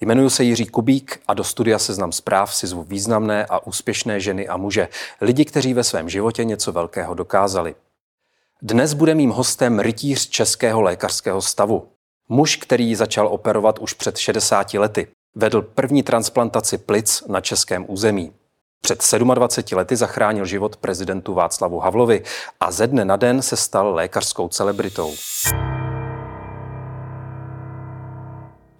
Jmenuji se Jiří Kubík a do studia Seznam zpráv si zvu významné a úspěšné ženy a muže, lidi, kteří ve svém životě něco velkého dokázali. Dnes bude mým hostem rytíř Českého lékařského stavu. Muž, který začal operovat už před 60 lety. Vedl první transplantaci plic na českém území. Před 27 lety zachránil život prezidentu Václavu Havlovi a ze dne na den se stal lékařskou celebritou.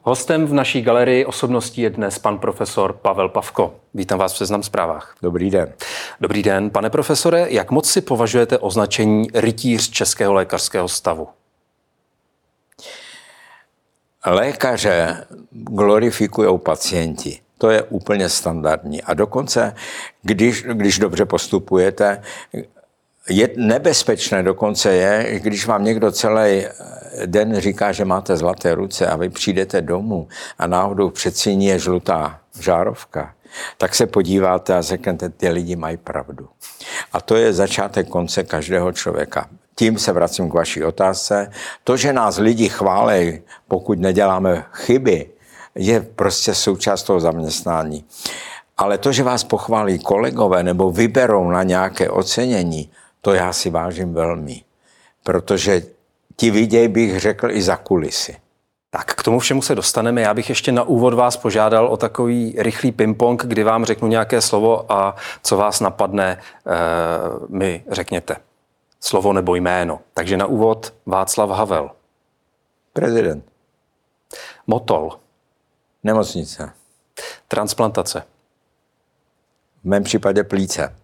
Hostem v naší galerii osobností je dnes pan profesor Pavel Pavko. Vítám vás v Seznam zprávách. Dobrý den. Dobrý den, pane profesore. Jak moc si považujete označení rytíř Českého lékařského stavu? Lékaře glorifikují pacienti. To je úplně standardní. A dokonce, když, když dobře postupujete, je nebezpečné dokonce je, když vám někdo celý den říká, že máte zlaté ruce a vy přijdete domů a náhodou před síní je žlutá žárovka, tak se podíváte a řeknete, ty lidi mají pravdu. A to je začátek konce každého člověka. Tím se vracím k vaší otázce. To, že nás lidi chválí, pokud neděláme chyby, je prostě součást toho zaměstnání. Ale to, že vás pochválí kolegové nebo vyberou na nějaké ocenění, to já si vážím velmi. Protože ti viděj bych řekl i za kulisy. Tak k tomu všemu se dostaneme. Já bych ještě na úvod vás požádal o takový rychlý ping-pong, kdy vám řeknu nějaké slovo a co vás napadne, eh, mi řekněte. Slovo nebo jméno. Takže na úvod Václav Havel. Prezident. Motol. Nemocnice. Transplantace. V mém případě plíce.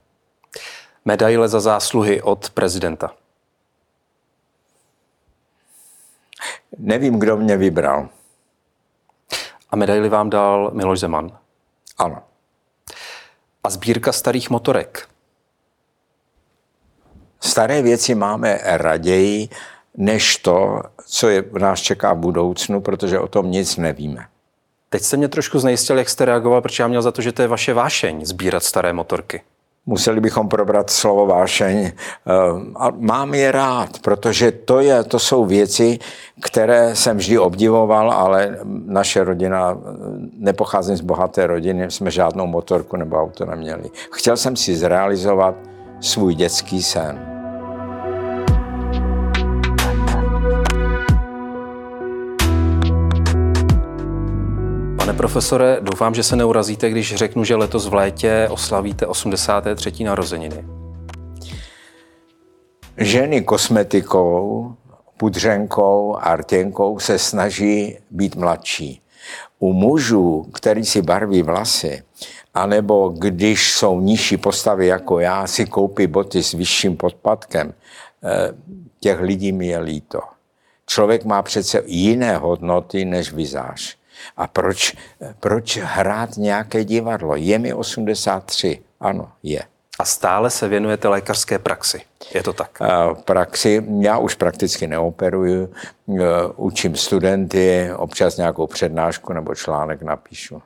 Medaile za zásluhy od prezidenta. Nevím, kdo mě vybral. A medaili vám dal Miloš Zeman. Ano. A sbírka starých motorek. Staré věci máme raději, než to, co je, nás čeká v budoucnu, protože o tom nic nevíme. Teď jste mě trošku znejistil, jak jste reagoval, protože já měl za to, že to je vaše vášeň sbírat staré motorky. Museli bychom probrat slovo vášeň. Eh, a mám je rád, protože to, je, to jsou věci, které jsem vždy obdivoval, ale naše rodina, nepocházím z bohaté rodiny, jsme žádnou motorku nebo auto neměli. Chtěl jsem si zrealizovat svůj dětský sen. Profesore, doufám, že se neurazíte, když řeknu, že letos v létě oslavíte 83. narozeniny. Ženy kosmetikou, pudřenkou a rtěnkou se snaží být mladší. U mužů, který si barví vlasy, anebo když jsou nižší postavy jako já, si koupí boty s vyšším podpadkem, eh, těch lidí mi je líto. Člověk má přece jiné hodnoty než vizáž. A proč, proč hrát nějaké divadlo? Je mi 83, ano, je. A stále se věnujete lékařské praxi, je to tak? Praxi, já už prakticky neoperuju, e, učím studenty, občas nějakou přednášku nebo článek napíšu.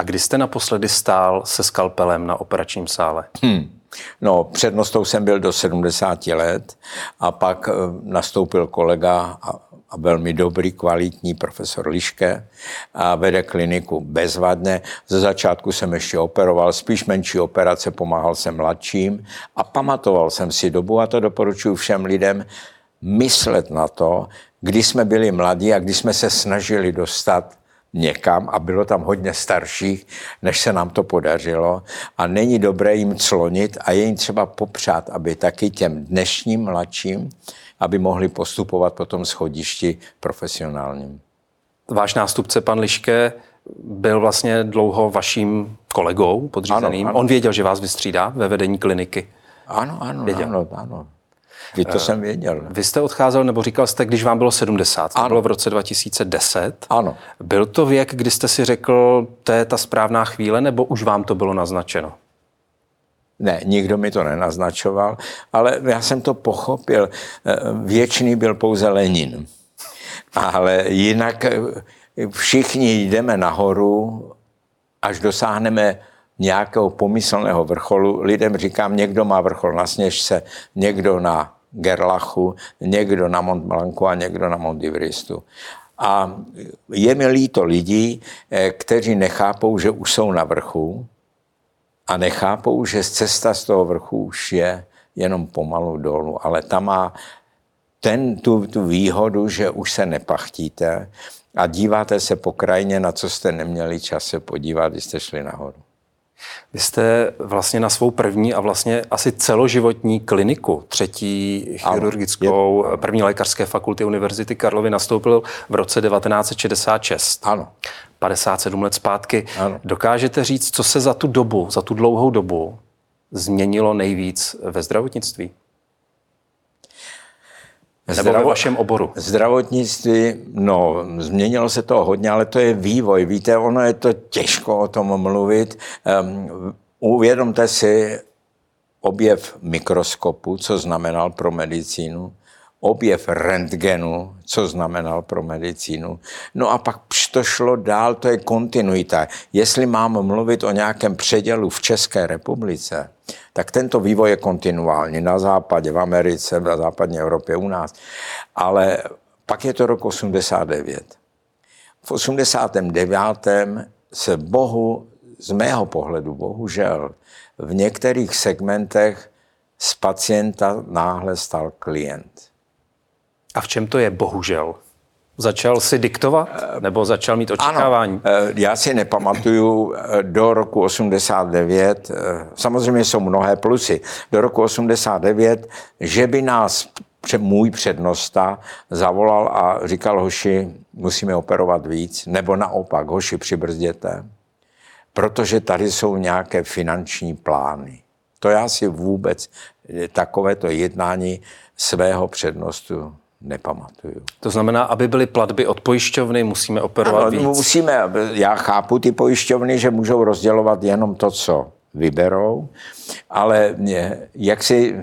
A kdy jste naposledy stál se skalpelem na operačním sále? Hmm. No, přednostou jsem byl do 70 let a pak e, nastoupil kolega a a velmi dobrý, kvalitní profesor Liške a vede kliniku bezvadně. Ze začátku jsem ještě operoval, spíš menší operace, pomáhal jsem mladším a pamatoval jsem si dobu a to doporučuji všem lidem, myslet na to, když jsme byli mladí a když jsme se snažili dostat někam a bylo tam hodně starších, než se nám to podařilo a není dobré jim clonit a je jim třeba popřát, aby taky těm dnešním mladším aby mohli postupovat po tom schodišti profesionálním. Váš nástupce, pan Liške, byl vlastně dlouho vaším kolegou podřízeným. Ano, ano. On věděl, že vás vystřídá ve vedení kliniky. Ano, ano, věděl. ano, ano. Vy to uh, jsem věděl. Vy jste odcházel, nebo říkal jste, když vám bylo 70, to ano. bylo v roce 2010. Ano. Byl to věk, kdy jste si řekl, to je ta správná chvíle, nebo už vám to bylo naznačeno? Ne, nikdo mi to nenaznačoval, ale já jsem to pochopil. Věčný byl pouze Lenin. Ale jinak všichni jdeme nahoru, až dosáhneme nějakého pomyslného vrcholu. Lidem říkám, někdo má vrchol na Sněžce, někdo na Gerlachu, někdo na Mont Blancu a někdo na Mont Ivristu. A je mi líto lidí, eh, kteří nechápou, že už jsou na vrchu a nechápou, že cesta z toho vrchu už je jenom pomalu dolů. Ale tam má ten, tu, tu výhodu, že už se nepachtíte a díváte se po krajině, na co jste neměli čas se podívat, když jste šli nahoru. Vy jste vlastně na svou první a vlastně asi celoživotní kliniku, třetí chirurgickou, ano, první lékařské fakulty Univerzity Karlovy nastoupil v roce 1966. Ano. 57 let zpátky. Ano. Dokážete říct, co se za tu dobu, za tu dlouhou dobu změnilo nejvíc ve zdravotnictví? Nebo Zdravo, ve vašem oboru? Zdravotnictví, no, změnilo se to hodně, ale to je vývoj. Víte, ono je to těžko o tom mluvit. Um, uvědomte si objev mikroskopu, co znamenal pro medicínu objev rentgenu, co znamenal pro medicínu. No a pak to šlo dál, to je kontinuita. Jestli mám mluvit o nějakém předělu v České republice, tak tento vývoj je kontinuální na západě, v Americe, na západní Evropě, u nás. Ale pak je to rok 89. V 89. se Bohu, z mého pohledu, bohužel, v některých segmentech z pacienta náhle stal klient. A v čem to je bohužel? Začal si diktovat? Nebo začal mít očekávání? Ano, eh, já si nepamatuju eh, do roku 89, eh, samozřejmě jsou mnohé plusy, do roku 89, že by nás můj přednosta zavolal a říkal, hoši, musíme operovat víc, nebo naopak, hoši, přibrzděte, protože tady jsou nějaké finanční plány. To já si vůbec takovéto jednání svého přednostu nepamatuju. To znamená, aby byly platby od pojišťovny, musíme operovat ano, víc? musíme. Já chápu ty pojišťovny, že můžou rozdělovat jenom to, co vyberou, ale jak si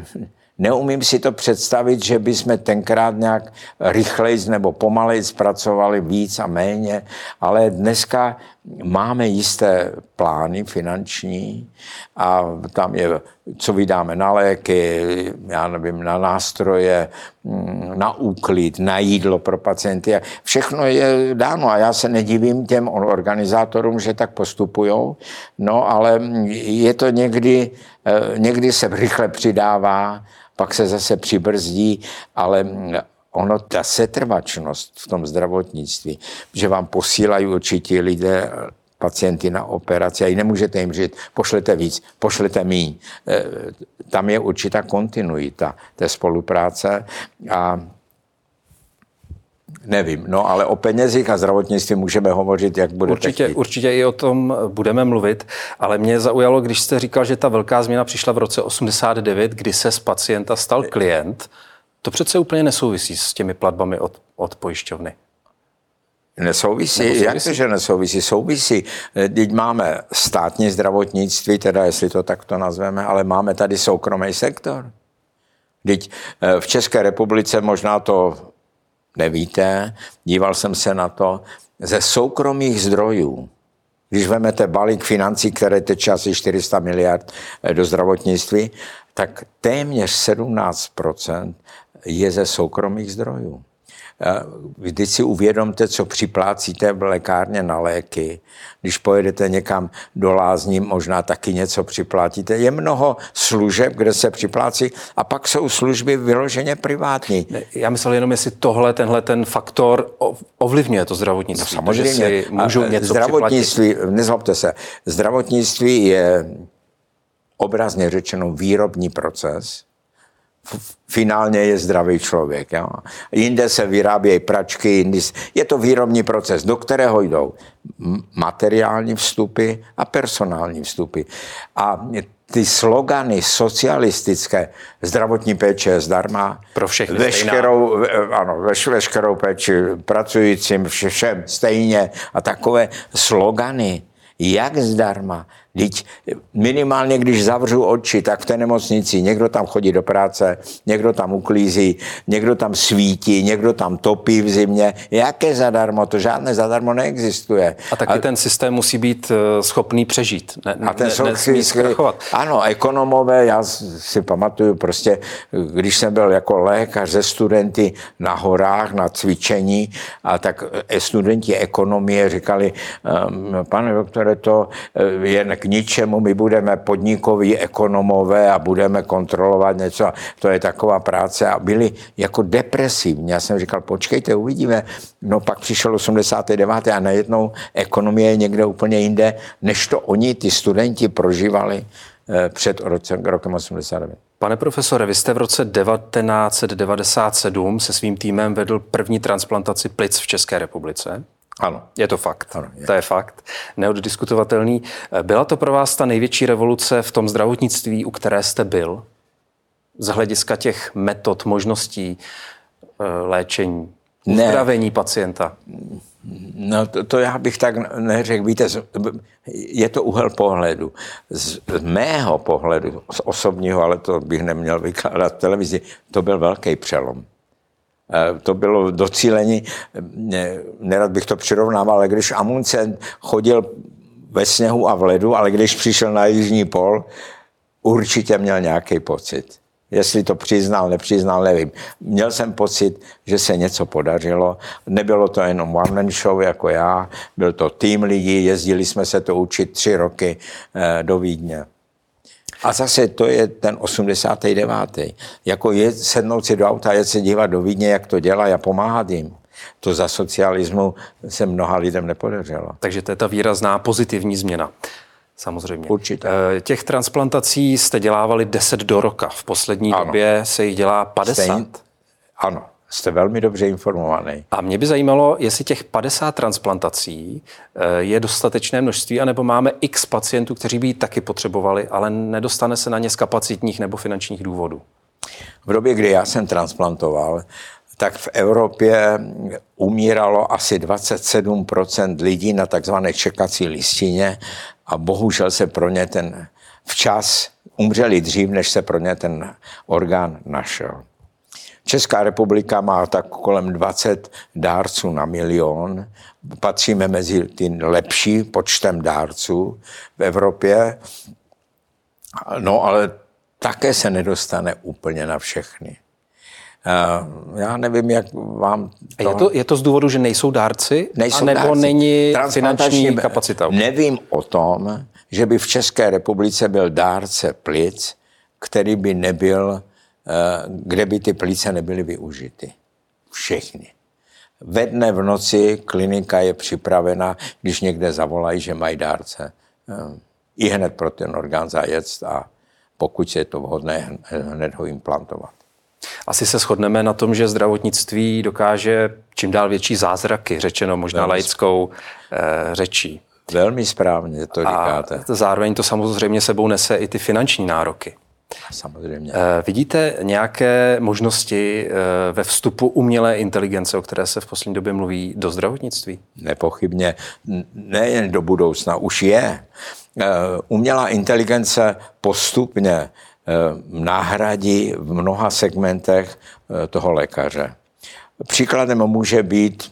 Neumím si to představit, že bychom tenkrát nějak rychleji nebo pomalej zpracovali víc a méně, ale dneska máme jisté plány finanční a tam je, co vydáme na léky, já nevím, na nástroje, mm, na úklid, na jídlo pro pacienty. Všechno je dáno a já se nedivím těm organizátorům, že tak postupují, no ale je to někdy, eh, někdy se rychle přidává pak se zase přibrzdí, ale ono, ta setrvačnost v tom zdravotnictví, že vám posílají určitě lidé pacienty na operaci a i nemůžete jim říct, pošlete víc, pošlete míň. E, tam je určitá kontinuita té spolupráce a Nevím, no ale o penězích a zdravotnictví můžeme hovořit, jak bude určitě, určitě i o tom budeme mluvit, ale mě zaujalo, když jste říkal, že ta velká změna přišla v roce 89, kdy se z pacienta stal klient. To přece úplně nesouvisí s těmi platbami od, od pojišťovny. Nesouvisí? Nesouvisí? Jak to, že nesouvisí? Souvisí. Teď máme státní zdravotnictví, teda jestli to takto nazveme, ale máme tady soukromý sektor. Teď eh, v České republice možná to nevíte, díval jsem se na to, ze soukromých zdrojů, když vezmete balík financí, které teče asi 400 miliard eh, do zdravotnictví, tak téměř 17% je ze soukromých zdrojů. Vždyť si uvědomte, co připlácíte v lékárně na léky. Když pojedete někam do lázní, možná taky něco připlatíte. Je mnoho služeb, kde se připlácí a pak jsou služby vyloženě privátní. Já myslel jenom, jestli tohle, tenhle ten faktor ovlivňuje to zdravotnictví. No, samozřejmě. Můžou něco zdravotnictví, připlatit. nezlobte se, zdravotnictví je obrazně řečeno výrobní proces, finálně je zdravý člověk. Jo. Jinde se vyrábějí pračky, jindy, je to výrobní proces, do kterého jdou materiální vstupy a personální vstupy. A ty slogany socialistické, zdravotní péče je zdarma, pro všechny veškerou, ano, veš, veškerou péči pracujícím všem stejně a takové slogany, jak zdarma, Teď minimálně, když zavřu oči, tak v té nemocnici někdo tam chodí do práce, někdo tam uklízí, někdo tam svítí, někdo tam topí v zimě. Jaké zadarmo? To žádné zadarmo neexistuje. A taky a, ten systém musí být eh, schopný přežít. Ne, a ten ne, nesmí zkrachovat. Ano, ekonomové, já si pamatuju prostě, když jsem byl jako lékař ze studenty na horách, na cvičení, a tak eh, studenti ekonomie říkali, ehm, pane doktore, to eh, je k ničemu, my budeme podnikoví ekonomové a budeme kontrolovat něco. To je taková práce a byli jako depresivní. Já jsem říkal, počkejte, uvidíme. No pak přišel 89. a najednou ekonomie je někde úplně jinde, než to oni, ty studenti, prožívali eh, před rokem 89. Pane profesore, vy jste v roce 1997 se svým týmem vedl první transplantaci plic v České republice. Ano. Je to fakt. Ano, je. To je fakt. Neoddiskutovatelný. Byla to pro vás ta největší revoluce v tom zdravotnictví, u které jste byl? Z hlediska těch metod, možností eh, léčení, uzdravení pacienta? No to, to já bych tak neřekl. Víte, je to úhel pohledu. Z mého pohledu, z osobního, ale to bych neměl vykládat v televizi, to byl velký přelom. Eh, to bylo docílení, nerad bych to přirovnával, ale když Amundsen chodil ve sněhu a v ledu, ale když přišel na jižní pol, určitě měl nějaký pocit. Jestli to přiznal, nepřiznal, nevím. Měl jsem pocit, že se něco podařilo. Nebylo to jenom one man show jako já, byl to tým lidí, jezdili jsme se to učit tři roky eh, do Vídně. A zase to je ten 89. Jako je sednout si do auta, jet se dívat do Vídně, jak to dělá a pomáhat jim. To za socialismu se mnoha lidem nepodařilo. Takže to je ta výrazná pozitivní změna. Samozřejmě. Určitě. Eh, těch transplantací jste dělávali 10 do roka. V poslední ano. době se jich dělá 50. Stejn... Ano. Jste velmi dobře informovaný. A mě by zajímalo, jestli těch 50 transplantací eh, je dostatečné množství, anebo máme x pacientů, kteří by ji taky potřebovali, ale nedostane se na ně z kapacitních nebo finančních důvodů. V době, kdy já jsem transplantoval, tak v Evropě umíralo asi 27% lidí na takzvané čekací listině a bohužel se pro ně ten včas umřeli dřív, než se pro ně ten orgán našel. Česká republika má tak kolem 20 dárců na milion. Patříme mezi ty lepší počtem dárců v Evropě. No ale také se nedostane úplně na všechny. Já nevím, jak vám... To... Je, to, je to z důvodu, že nejsou dárci? Nejsou nebo dárci. není finanční kapacita? Nevím o tom, že by v České republice byl dárce plic, který by nebyl Eh, kde by ty plíce nebyly využity. Všechny. Ve dne v noci klinika je připravena, když někde zavolají, že mají dárce, eh, i hned pro ten orgán zajet a pokud je to vhodné, hned ho implantovat. Asi se shodneme na tom, že zdravotnictví dokáže čím dál větší zázraky, řečeno možná Velmi laickou eh, řečí. Velmi správně to říkáte. A zároveň to samozřejmě sebou nese i ty finanční nároky. Samozřejmě. Eh, vidíte nějaké možnosti eh, ve vstupu umělé inteligence, o které se v poslední době mluví, do zdravotnictví? Nepochybně. Nejen do budoucna, už je. Eh, umělá inteligence postupně nahradí v mnoha segmentech toho lékaře. Příkladem může být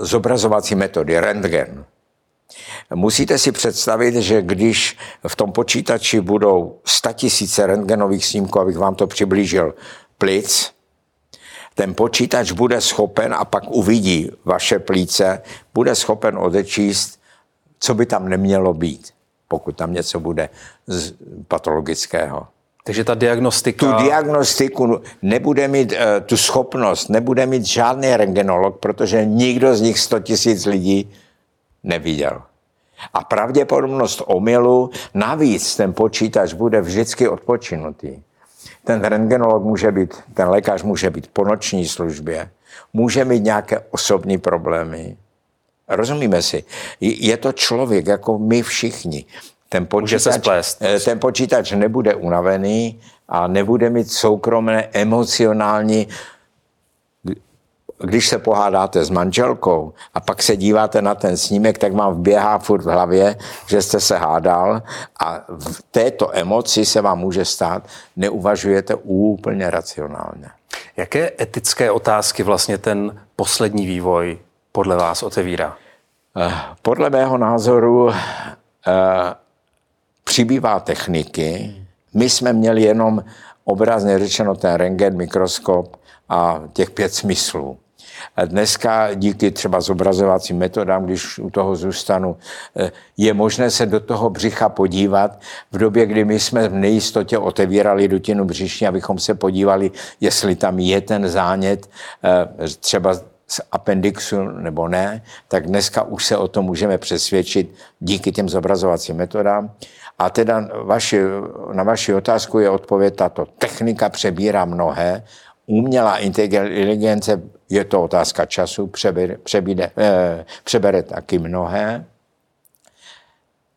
zobrazovací metody, rentgen. Musíte si představit, že když v tom počítači budou tisíce rentgenových snímků, abych vám to přiblížil, plic, ten počítač bude schopen a pak uvidí vaše plíce, bude schopen odečíst, co by tam nemělo být, pokud tam něco bude z patologického. Takže ta diagnostika... Tu diagnostiku nebude mít uh, tu schopnost, nebude mít žádný rengenolog, protože nikdo z nich 100 tisíc lidí neviděl. A pravděpodobnost omylu, navíc ten počítač bude vždycky odpočinutý. Ten rengenolog může být, ten lékař může být po noční službě, může mít nějaké osobní problémy. Rozumíme si? Je to člověk, jako my všichni. Ten počítač, eh, ten počítač nebude unavený a nebude mít soukromé emocionální když se pohádáte s manželkou a pak se díváte na ten snímek, tak vám vběhá furt v hlavě, že jste se hádal a v této emoci se vám může stát, neuvažujete úplně racionálně. Jaké etické otázky vlastně ten poslední vývoj podle vás otevírá? Eh, podle mého názoru eh, přibývá techniky. My jsme měli jenom obrazně řečeno ten rengen, mikroskop a těch pět smyslů. Dneska díky třeba zobrazovacím metodám, když u toho zůstanu, eh, je možné se do toho břicha podívat v době, kdy my jsme v nejistotě otevírali dutinu břišní, abychom se podívali, jestli tam je ten zánět, třeba z appendixu nebo ne, tak dneska už se o tom můžeme přesvědčit díky těm zobrazovacím metodám. A teda vaši, na vaši otázku je odpověď tato. Technika přebírá mnohé, umělá inteligence, je to otázka času, přebere, přebíde, eh, přebere taky mnohé,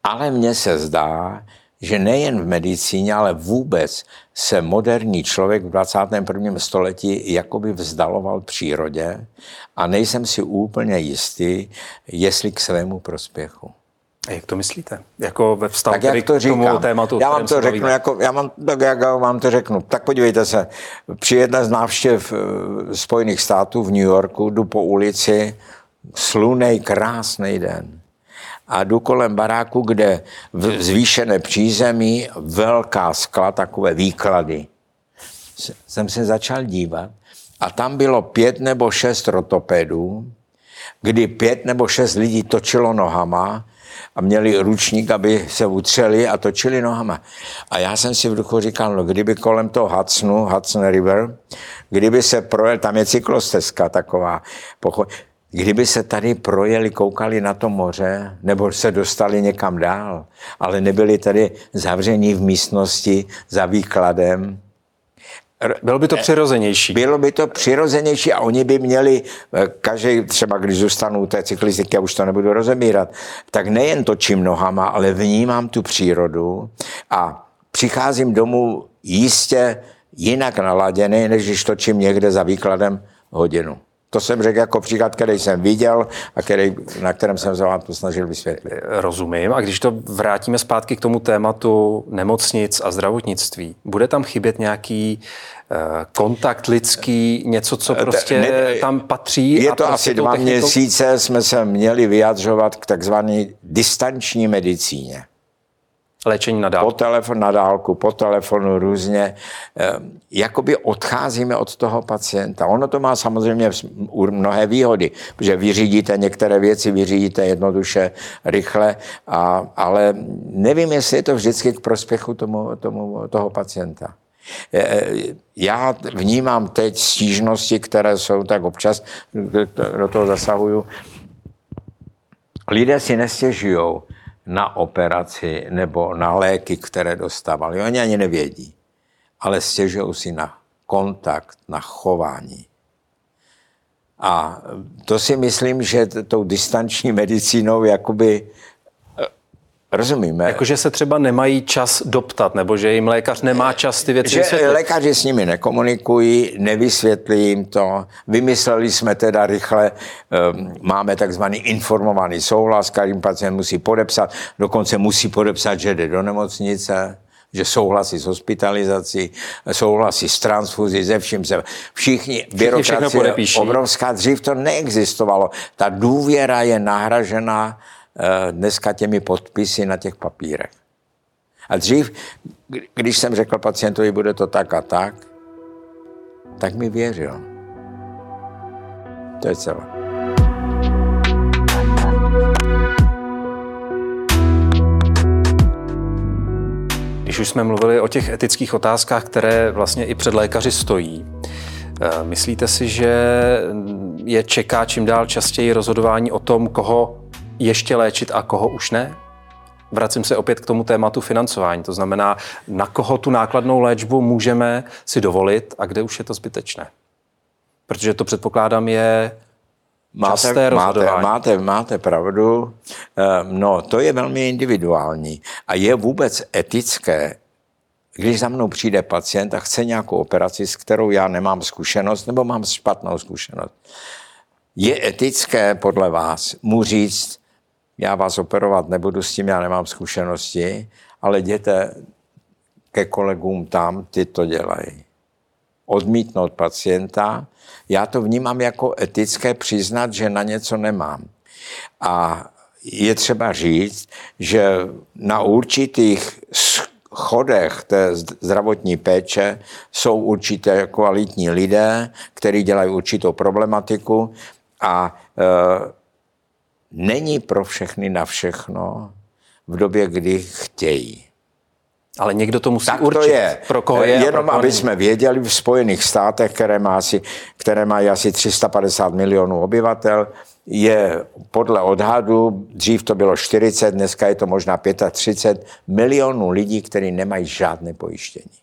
ale mně se zdá, že nejen v medicíně, ale vůbec se moderní člověk v 21. století jakoby vzdaloval přírodě a nejsem si úplně jistý, jestli k svému prospěchu. A jak to myslíte? Jako ve vztahu tak jak to k tomu říkám? tématu, já vám to řeknu, jako, já mám, tak jak vám to řeknu. Tak podívejte se, při jedné z návštěv eh, Spojených států v New Yorku jdu po ulici, slunej, krásný den a jdu kolem baráku, kde v zvýšené přízemí velká skla, takové výklady. Jsem se začal dívat a tam bylo pět nebo šest rotopedů, kdy pět nebo šest lidí točilo nohama a měli ručník, aby se utřeli a točili nohama. A já jsem si v duchu říkal, no kdyby kolem toho Hudsonu, Hudson River, kdyby se projel, tam je cyklostezka taková, pochod, Kdyby se tady projeli, koukali na to moře, nebo se dostali někam dál, ale nebyli tady zavření v místnosti za výkladem, bylo by to přirozenější. Bylo by to přirozenější a oni by měli, eh, každý třeba když zůstanu té cyklistiky, já už to nebudu rozemírat, tak nejen točím nohama, ale vnímám tu přírodu a přicházím domů jistě jinak naladěný, než když točím někde za výkladem hodinu. To jsem řekl jako příklad, který jsem viděl a který, na kterém jsem se vám to snažil vysvětlit. Rozumím. A když to vrátíme zpátky k tomu tématu nemocnic a zdravotnictví, bude tam chybět nějaký uh, kontakt lidský, něco, co prostě ne, tam patří? Je to prostě asi dva technikou... měsíce, jsme se měli vyjadřovat k takzvané distanční medicíně. Léčení na dálku. Po telefon, na dálku, po telefonu různě. Eh, jakoby odcházíme od toho pacienta. Ono to má samozřejmě mnohé výhody, protože vyřídíte některé věci, vyřídíte jednoduše, rychle, a, ale nevím, jestli je to vždycky k prospěchu tomu, tomu, toho pacienta. Eh, eh, já vnímám teď stížnosti, které jsou tak občas, do toho zasahuju. Lidé si nestěžují na operaci nebo na léky, které dostávali. Oni ani nevědí, ale stěžují si na kontakt, na chování. A to si myslím, že tou distanční medicínou jakoby Rozumíme. Jakože se třeba nemají čas doptat, nebo že jim lékař nemá čas ty věci že vysvětlit. Lékaři s nimi nekomunikují, nevysvětlí jim to. Vymysleli jsme teda rychle, um, máme takzvaný informovaný souhlas, kterým pacient musí podepsat, dokonce musí podepsat, že jde do nemocnice že souhlasí s hospitalizací, souhlasí s transfuzí, ze vším se. Všichni, byrokracie obrovská, dřív to neexistovalo. Ta důvěra je nahražená Eh, dneska těmi podpisy na těch papírech. A dřív, když jsem řekl pacientovi, bude to tak a tak, tak mi věřil. To je celé. Když už jsme mluvili o těch etických otázkách, které vlastně i před lékaři stojí, eh, myslíte si, že je čeká čím dál častěji rozhodování o tom, koho ještě léčit a koho už ne? Vracím se opět k tomu tématu financování. To znamená, na koho tu nákladnou léčbu můžeme si dovolit a kde už je to zbytečné. Protože to předpokládám je Máte, máte, máte, máte pravdu. Eh, no, to je velmi individuální. A je vůbec etické když za mnou přijde pacient a chce nějakou operaci, s kterou já nemám zkušenost nebo mám špatnou zkušenost, je etické podle vás mu říct, já vás operovat nebudu, s tím já nemám zkušenosti, ale jděte ke kolegům tam, ty to dělají. Odmítnout pacienta, já to vnímám jako etické přiznat, že na něco nemám. A je třeba říct, že na určitých chodech té zdravotní péče jsou určité kvalitní lidé, kteří dělají určitou problematiku a e, není pro všechny na všechno v době, kdy chtějí. Ale někdo to musí tak určit, to je. pro koho je. Jenom koho aby jsme věděli, v Spojených státech, které, má asi, které mají asi 350 milionů obyvatel, je podle odhadu, dřív to bylo 40, dneska je to možná 35 milionů lidí, kteří nemají žádné pojištění.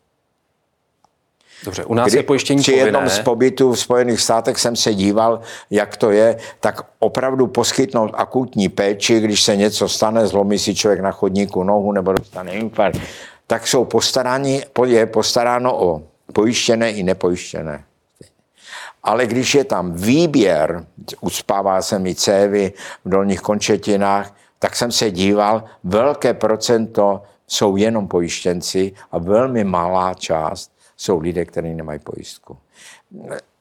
Dobře, u nás Kdy je pojištění Při povinné. jednom z pobytů v Spojených státech jsem se díval, jak to je, tak opravdu poskytnout akutní péči, když se něco stane, zlomí si člověk na chodníku nohu nebo dostane infarkt, tak jsou postaráni, je postaráno o pojištěné i nepojištěné. Ale když je tam výběr, uspává se mi cévy v dolních končetinách, tak jsem se díval, velké procento jsou jenom pojištěnci a velmi malá část jsou lidé, kteří nemají pojistku.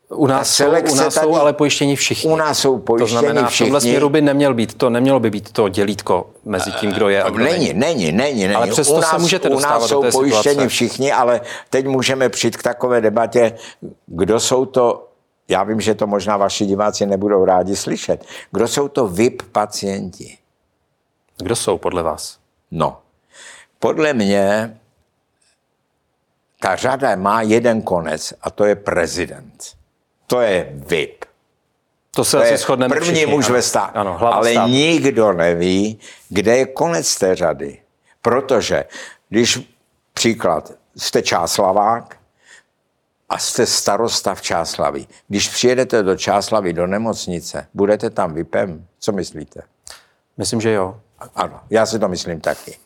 U nás, jsou, u nás tady, jsou ale pojištění všichni. U nás jsou pojištění to znamená, všichni. v tomhle směru by neměl být to, nemělo by být to dělítko mezi tím, kdo je a kdo není. Není, není, není. Ale přesto u nás, se můžete U nás jsou do té pojištění situace. všichni, ale teď můžeme přijít k takové debatě, kdo jsou to, já vím, že to možná vaši diváci nebudou rádi slyšet, kdo jsou to VIP pacienti? Kdo jsou podle vás? No, podle mě ta řada má jeden konec a to je prezident. To je VIP. To se To asi shodneme první všichni. muž ano. ve státě. Ano, Ale státu. nikdo neví, kde je konec té řady. Protože, když příklad, jste Čáslavák a jste starosta v Čáslavi. Když přijedete do Čáslavy, do nemocnice, budete tam VIPem? Co myslíte? Myslím, že jo. Ano, já si to myslím taky.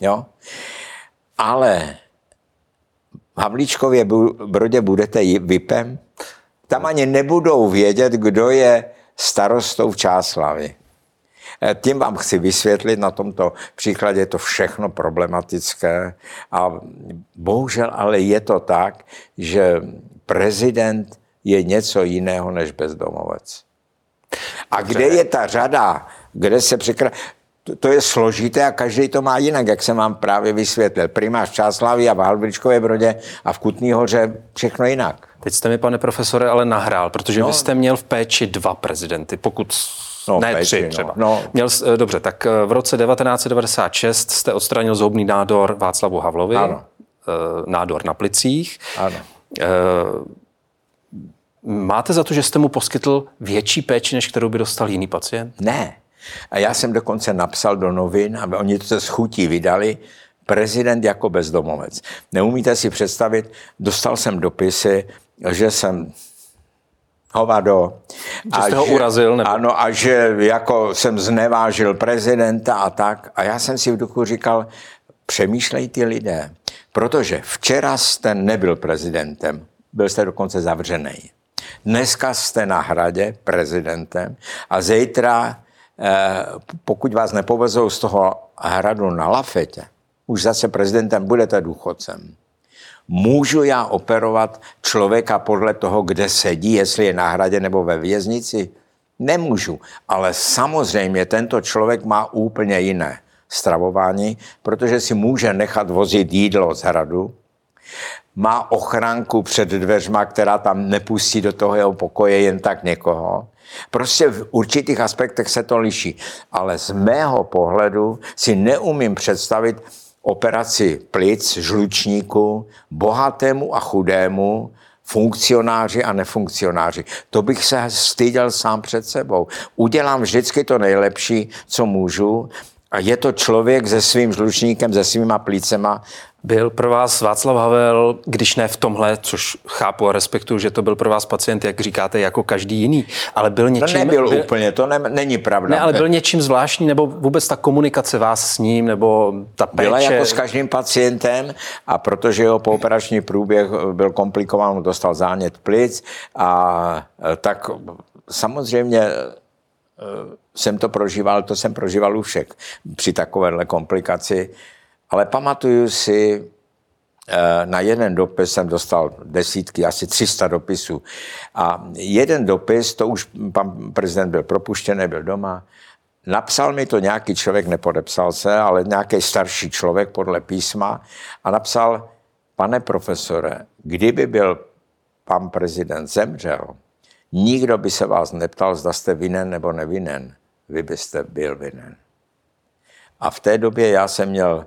Jo? Ale Havlíčkově Brodě budete VIPem? Tam ani nebudou vědět, kdo je starostou v Čáslavi. Eh, Tím vám chci vysvětlit, na tomto příkladě je to všechno problematické a bohužel ale je to tak, že prezident je něco jiného než bezdomovec. A kde je ta řada, kde se překra... To, to je složité a každý to má jinak, jak jsem vám právě vysvětlil. Primář Čáslaví a v Halbričkové Brodě a v Kutný hoře všechno jinak. Teď jste mi, pane profesore, ale nahrál, protože no. vy jste měl v péči dva prezidenty, pokud No, ne péči, tři no. třeba. No. Měl, s- eh, dobře, tak eh, v roce 1996 jste odstranil zhoubný nádor Václavu Havlovi, Ano. eh, nádor na plicích. Ano. Máte za to, že jste mu poskytl větší péči, než kterou by dostal jiný pacient? Ne. A já jsem dokonce napsal do novin, aby oni to se schutí vydali, prezident jako bezdomovec. Neumíte si představit, dostal jsem dopisy, že jsem hovado. Že jste ho urazil, nebo- Ano, a že jako jsem znevážil prezidenta a tak. A já jsem si v duchu říkal, přemýšlej ty lidé. Protože včera jste nebyl prezidentem, byl jste dokonce zavřený. Dneska jste na hradě prezidentem a zítra, pokud vás nepovezou z toho hradu na lafetě, už zase prezidentem budete důchodcem. Můžu já operovat člověka podle toho, kde sedí, jestli je na hradě nebo ve věznici? Nemůžu, ale samozřejmě tento člověk má úplně jiné stravování, protože si může nechat vozit jídlo z hradu, má ochránku před dveřma, která tam nepustí do toho jeho pokoje jen tak někoho. Prostě v určitých aspektech se to liší. Ale z mého pohledu si neumím představit operaci plic, žlučníku, bohatému a chudému, funkcionáři a nefunkcionáři. To bych se styděl sám před sebou. Udělám vždycky to nejlepší, co můžu, a je to člověk se svým žlučníkem, se svýma plícema Byl pro vás Václav Havel, když ne v tomhle, což chápu a respektuju, že to byl pro vás pacient, jak říkáte, jako každý jiný, ale byl něčím... To nebyl byl, úplně, to ne, není pravda. Ne, ale byl něčím zvláštní, nebo vůbec ta komunikace vás s ním, nebo ta péče... Byla jako s každým pacientem a protože jeho pooperační průběh byl komplikován, dostal zánět plic a tak samozřejmě jsem to prožíval, to jsem prožíval u všech při takovéhle komplikaci. Ale pamatuju si, eh, na jeden dopis jsem dostal desítky, asi 300 dopisů. A jeden dopis, to už pan prezident byl propuštěný, byl doma, napsal mi to nějaký člověk, nepodepsal se, ale nějaký starší člověk podle písma a napsal, pane profesore, kdyby byl pan prezident zemřel, nikdo by se vás neptal, zda jste vinen nebo nevinen. Vy byste byl vinen. A v té době já jsem měl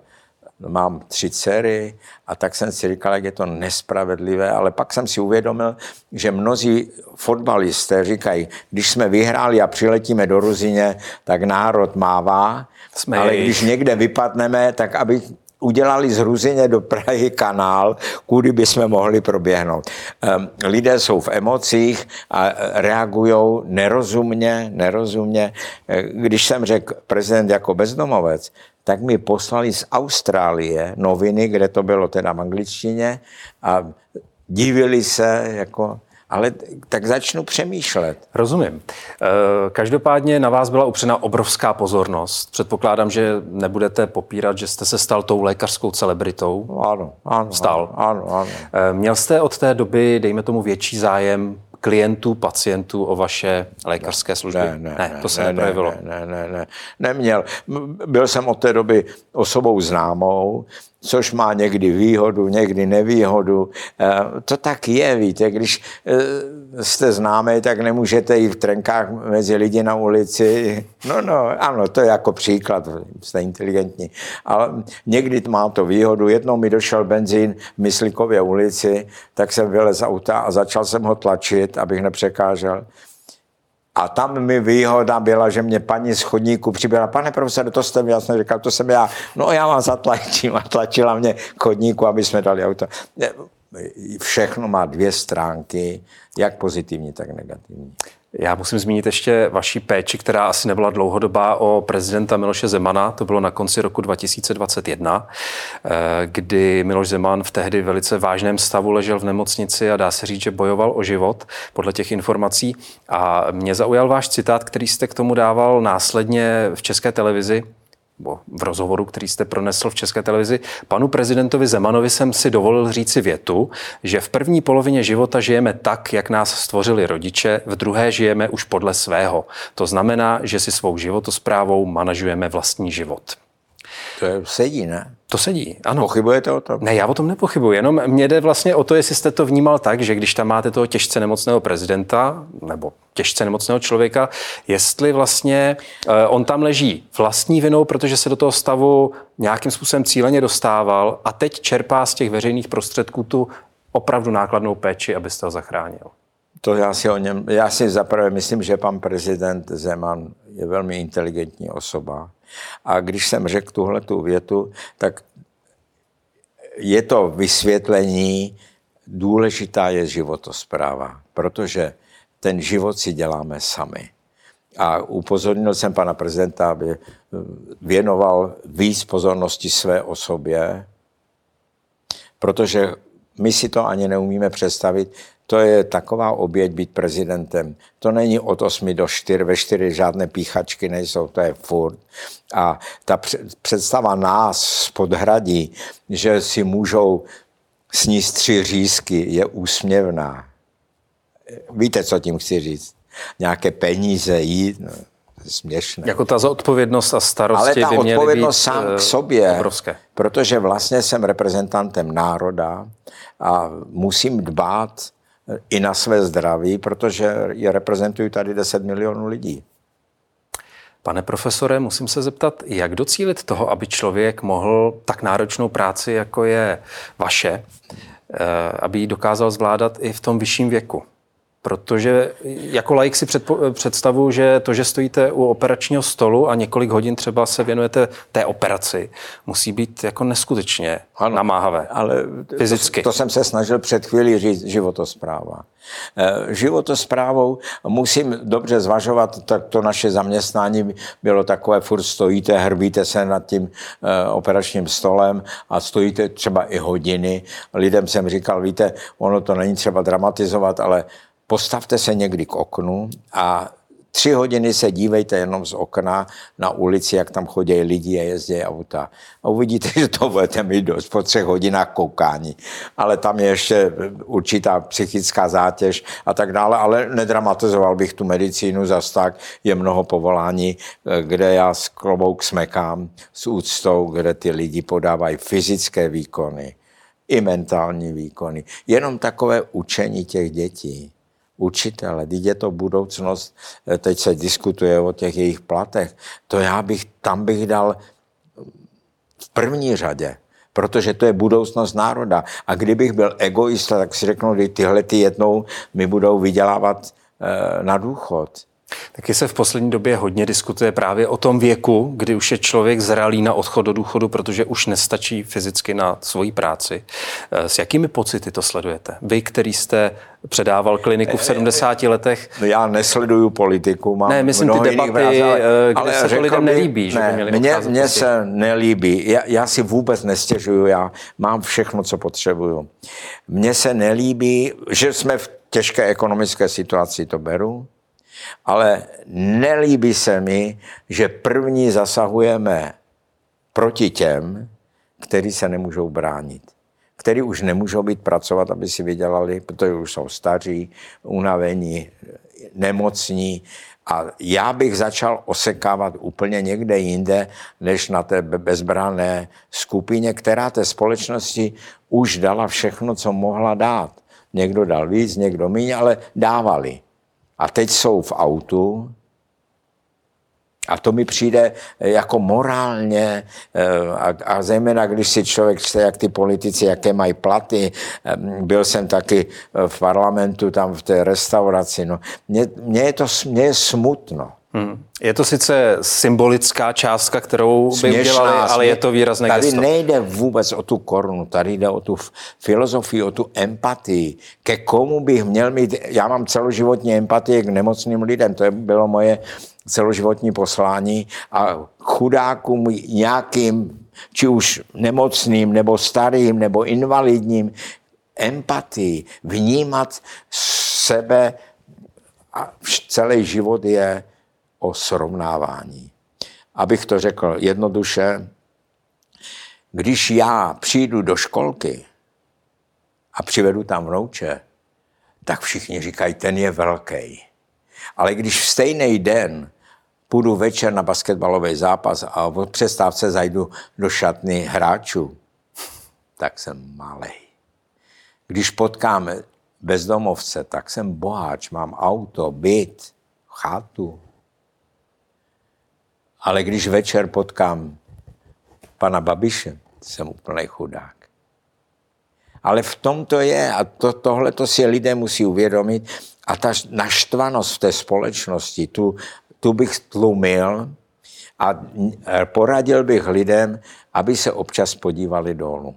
mám tři dcery a tak jsem si říkal, jak je to nespravedlivé, ale pak jsem si uvědomil, že mnozí fotbalisté říkají, když jsme vyhráli a přiletíme do Ruzině, tak národ mává, jsme ale když někde vypadneme, tak aby udělali z Ruzině do Prahy kanál, kudy by jsme mohli proběhnout. Ehm, lidé jsou v emocích a reagují nerozumně, nerozumně. Když jsem řekl prezident jako bezdomovec, tak mi poslali z Austrálie noviny, kde to bylo teda v angličtině a divili se, jako, ale tak začnu přemýšlet. Rozumím. Eh, každopádně na vás byla upřena obrovská pozornost. Předpokládám, že nebudete popírat, že jste se stal tou lékařskou celebritou. Ano, ano. Stal. Ano, ano. Eh, měl jste od té doby, dejme tomu, větší zájem klientů, pacientů o vaše lékařské služby? Ne, ne, ne to se ne, neprojevilo. Ne, ne, ne, ne, neměl. Byl jsem od té doby osobou známou, což má někdy výhodu, někdy nevýhodu. Eh, to tak je, víte, když eh, jste známý, tak nemůžete jít v trenkách mezi lidi na ulici. No, no, ano, to je jako příklad, jste inteligentní. Ale někdy má to výhodu. Jednou mi došel benzín v Myslikově ulici, tak jsem vylez z auta a začal jsem ho tlačit, abych nepřekážel. A tam mi výhoda byla, že mě paní z chodníku přibyla, pane profesor, to jste mi, jsem říkal, to jsem já, no já vám zatlačím a tlačila mě k chodníku, aby jsme dali auto. Všechno má dvě stránky, jak pozitivní, tak negativní. Já musím zmínit ještě vaší péči, která asi nebyla dlouhodobá o prezidenta Miloše Zemana. To bylo na konci roku 2021, eh, kdy Miloš Zeman v tehdy velice vážném stavu ležel v nemocnici a dá se říct, že bojoval o život podle těch informací. A mě zaujal váš citát, který jste k tomu dával následně v české televizi v rozhovoru, který jste pronesl v České televizi, panu prezidentovi Zemanovi jsem si dovolil říci větu, že v první polovině života žijeme tak, jak nás stvořili rodiče, v druhé žijeme už podle svého. To znamená, že si svou životosprávou manažujeme vlastní život. To je, sedí, ne? To sedí, ano. Pochybujete o tom? Ne, já o tom nepochybuji, jenom mě jde vlastně o to, jestli jste to vnímal tak, že když tam máte toho těžce nemocného prezidenta nebo těžce nemocného člověka, jestli vlastně eh, on tam leží vlastní vinou, protože se do toho stavu nějakým způsobem cíleně dostával a teď čerpá z těch veřejných prostředků tu opravdu nákladnou péči, abyste ho zachránil. To já si o něm, já si zaprvé myslím, že pan prezident Zeman je velmi inteligentní osoba a když jsem řekl tuhle tu větu, tak je to vysvětlení, důležitá je životospráva, protože ten život si děláme sami. A upozornil jsem pana prezidenta, aby věnoval víc pozornosti své osobě, protože my si to ani neumíme představit, to je taková oběť být prezidentem. To není od 8 do 4, ve 4 žádné píchačky nejsou, to je furt. A ta představa nás z podhradí, že si můžou sníst tři řízky, je úsměvná. Víte, co tím chci říct? Nějaké peníze, jít, no, směšné. Jako ta zodpovědnost a starosti Ale ta by odpovědnost být, sám k sobě, obrovské. protože vlastně jsem reprezentantem národa a musím dbát i na své zdraví, protože je reprezentují tady 10 milionů lidí. Pane profesore, musím se zeptat, jak docílit toho, aby člověk mohl tak náročnou práci, jako je vaše, eh, aby ji dokázal zvládat i v tom vyšším věku? Protože jako laik si představu, že to, že stojíte u operačního stolu a několik hodin třeba se věnujete té operaci, musí být jako neskutečně ano, namáhavé. Ale fyzicky. To, to jsem se snažil před chvílí říct životospráva. E, životosprávou musím dobře zvažovat, tak to naše zaměstnání bylo takové, furt stojíte, hrbíte se nad tím e, operačním stolem a stojíte třeba i hodiny. Lidem jsem říkal, víte, ono to není třeba dramatizovat, ale postavte se někdy k oknu a tři hodiny se dívejte jenom z okna na ulici, jak tam chodí lidi a jezdí auta. A uvidíte, že to budete mít dost po třech hodinách koukání. Ale tam je ještě určitá psychická zátěž a tak dále. Ale nedramatizoval bych tu medicínu zas tak. Je mnoho povolání, kde já s klobouk smekám s úctou, kde ty lidi podávají fyzické výkony i mentální výkony. Jenom takové učení těch dětí učitele, teď je to budoucnost, eh, teď se diskutuje o těch jejich platech, to já bych, tam bych dal v první řadě, protože to je budoucnost národa. A kdybych byl egoista, tak si řeknu, že tyhle ty jednou mi budou vydělávat eh, na důchod. Taky se v poslední době hodně diskutuje právě o tom věku, kdy už je člověk zralý na odchod do důchodu, protože už nestačí fyzicky na svoji práci. Eh, s jakými pocity to sledujete? Vy, který jste předával kliniku v 70 letech. No já nesleduju politiku, mám Ne, myslím ty debaty, vrát, ale, eh, kde ale se to lidem nelíbí, že ne, by měli mně, mně se nelíbí, já, já si vůbec nestěžuju, já mám všechno, co potřebuju. Mně se nelíbí, že jsme v těžké ekonomické situaci, to beru, ale nelíbí se mi, že první zasahujeme proti těm, kteří se nemůžou bránit který už nemůžou být pracovat, aby si vydělali, protože už jsou staří, unavení, nemocní. A já bych začal osekávat úplně někde jinde, než na té bezbrané skupině, která té společnosti už dala všechno, co mohla dát. Někdo dal víc, někdo méně, ale dávali a teď jsou v autu a to mi přijde jako morálně, eh, a, a zejména když si člověk čte, jak ty politici, jaké mají platy. Eh, byl jsem taky v parlamentu, tam v té restauraci. No. Mně, mně, je to mně je smutno. Hmm. Je to sice symbolická částka, kterou by Směšná, udělali, ale je to výrazné Tady gesto. nejde vůbec o tu korunu, tady jde o tu filozofii, o tu empatii. Ke komu bych měl mít, já mám celoživotní empatii k nemocným lidem, to je bylo moje celoživotní poslání a chudákům nějakým, či už nemocným, nebo starým, nebo invalidním, empatii, vnímat sebe a celý život je o srovnávání. Abych to řekl jednoduše, když já přijdu do školky a přivedu tam vnouče, tak všichni říkají, ten je velký. Ale když v stejný den půjdu večer na basketbalový zápas a v přestávce zajdu do šatny hráčů, tak jsem malý. Když potkám bezdomovce, tak jsem boháč, mám auto, byt, chatu. Ale když večer potkám pana Babiše, jsem úplný chudák. Ale v tom to je a to, tohle to si lidé musí uvědomit a ta naštvanost v té společnosti, tu, tu bych tlumil a poradil bych lidem, aby se občas podívali dolů.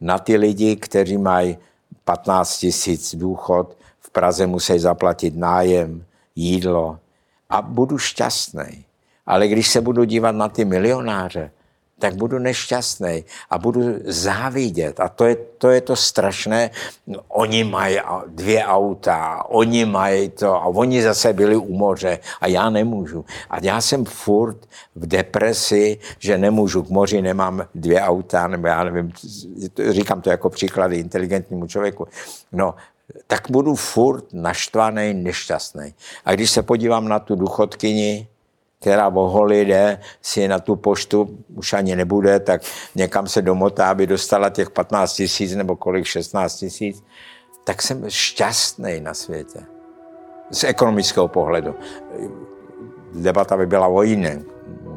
Na ty lidi, kteří mají 15 tisíc důchod, v Praze musí zaplatit nájem, jídlo a budu šťastný. Ale když se budu dívat na ty milionáře, tak budu nešťastný a budu závidět. A to je, to je to strašné. Oni mají dvě auta, oni mají to a oni zase byli u moře a já nemůžu. A já jsem furt v depresi, že nemůžu k moři, nemám dvě auta, nebo já nevím, říkám to jako příklady inteligentnímu člověku. No, tak budu furt naštvaný, nešťastný. A když se podívám na tu důchodkyni, která voholi jde, si na tu poštu už ani nebude, tak někam se domotá, aby dostala těch 15 tisíc nebo kolik, 16 tisíc, tak jsem šťastný na světě. Z ekonomického pohledu. Debata by byla o jiné,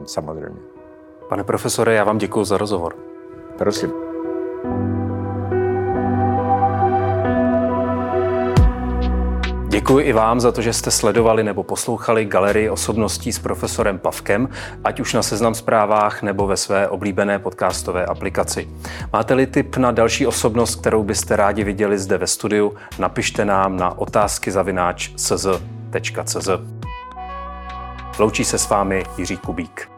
samozřejmě. Pane profesore, já vám děkuji za rozhovor. Prosím. Děkuji i vám za to, že jste sledovali nebo poslouchali galerii osobností s profesorem Pavkem, ať už na Seznam zprávách nebo ve své oblíbené podcastové aplikaci. Máte-li tip na další osobnost, kterou byste rádi viděli zde ve studiu, napište nám na otázky zavináč cz. Loučí se s vámi Jiří Kubík.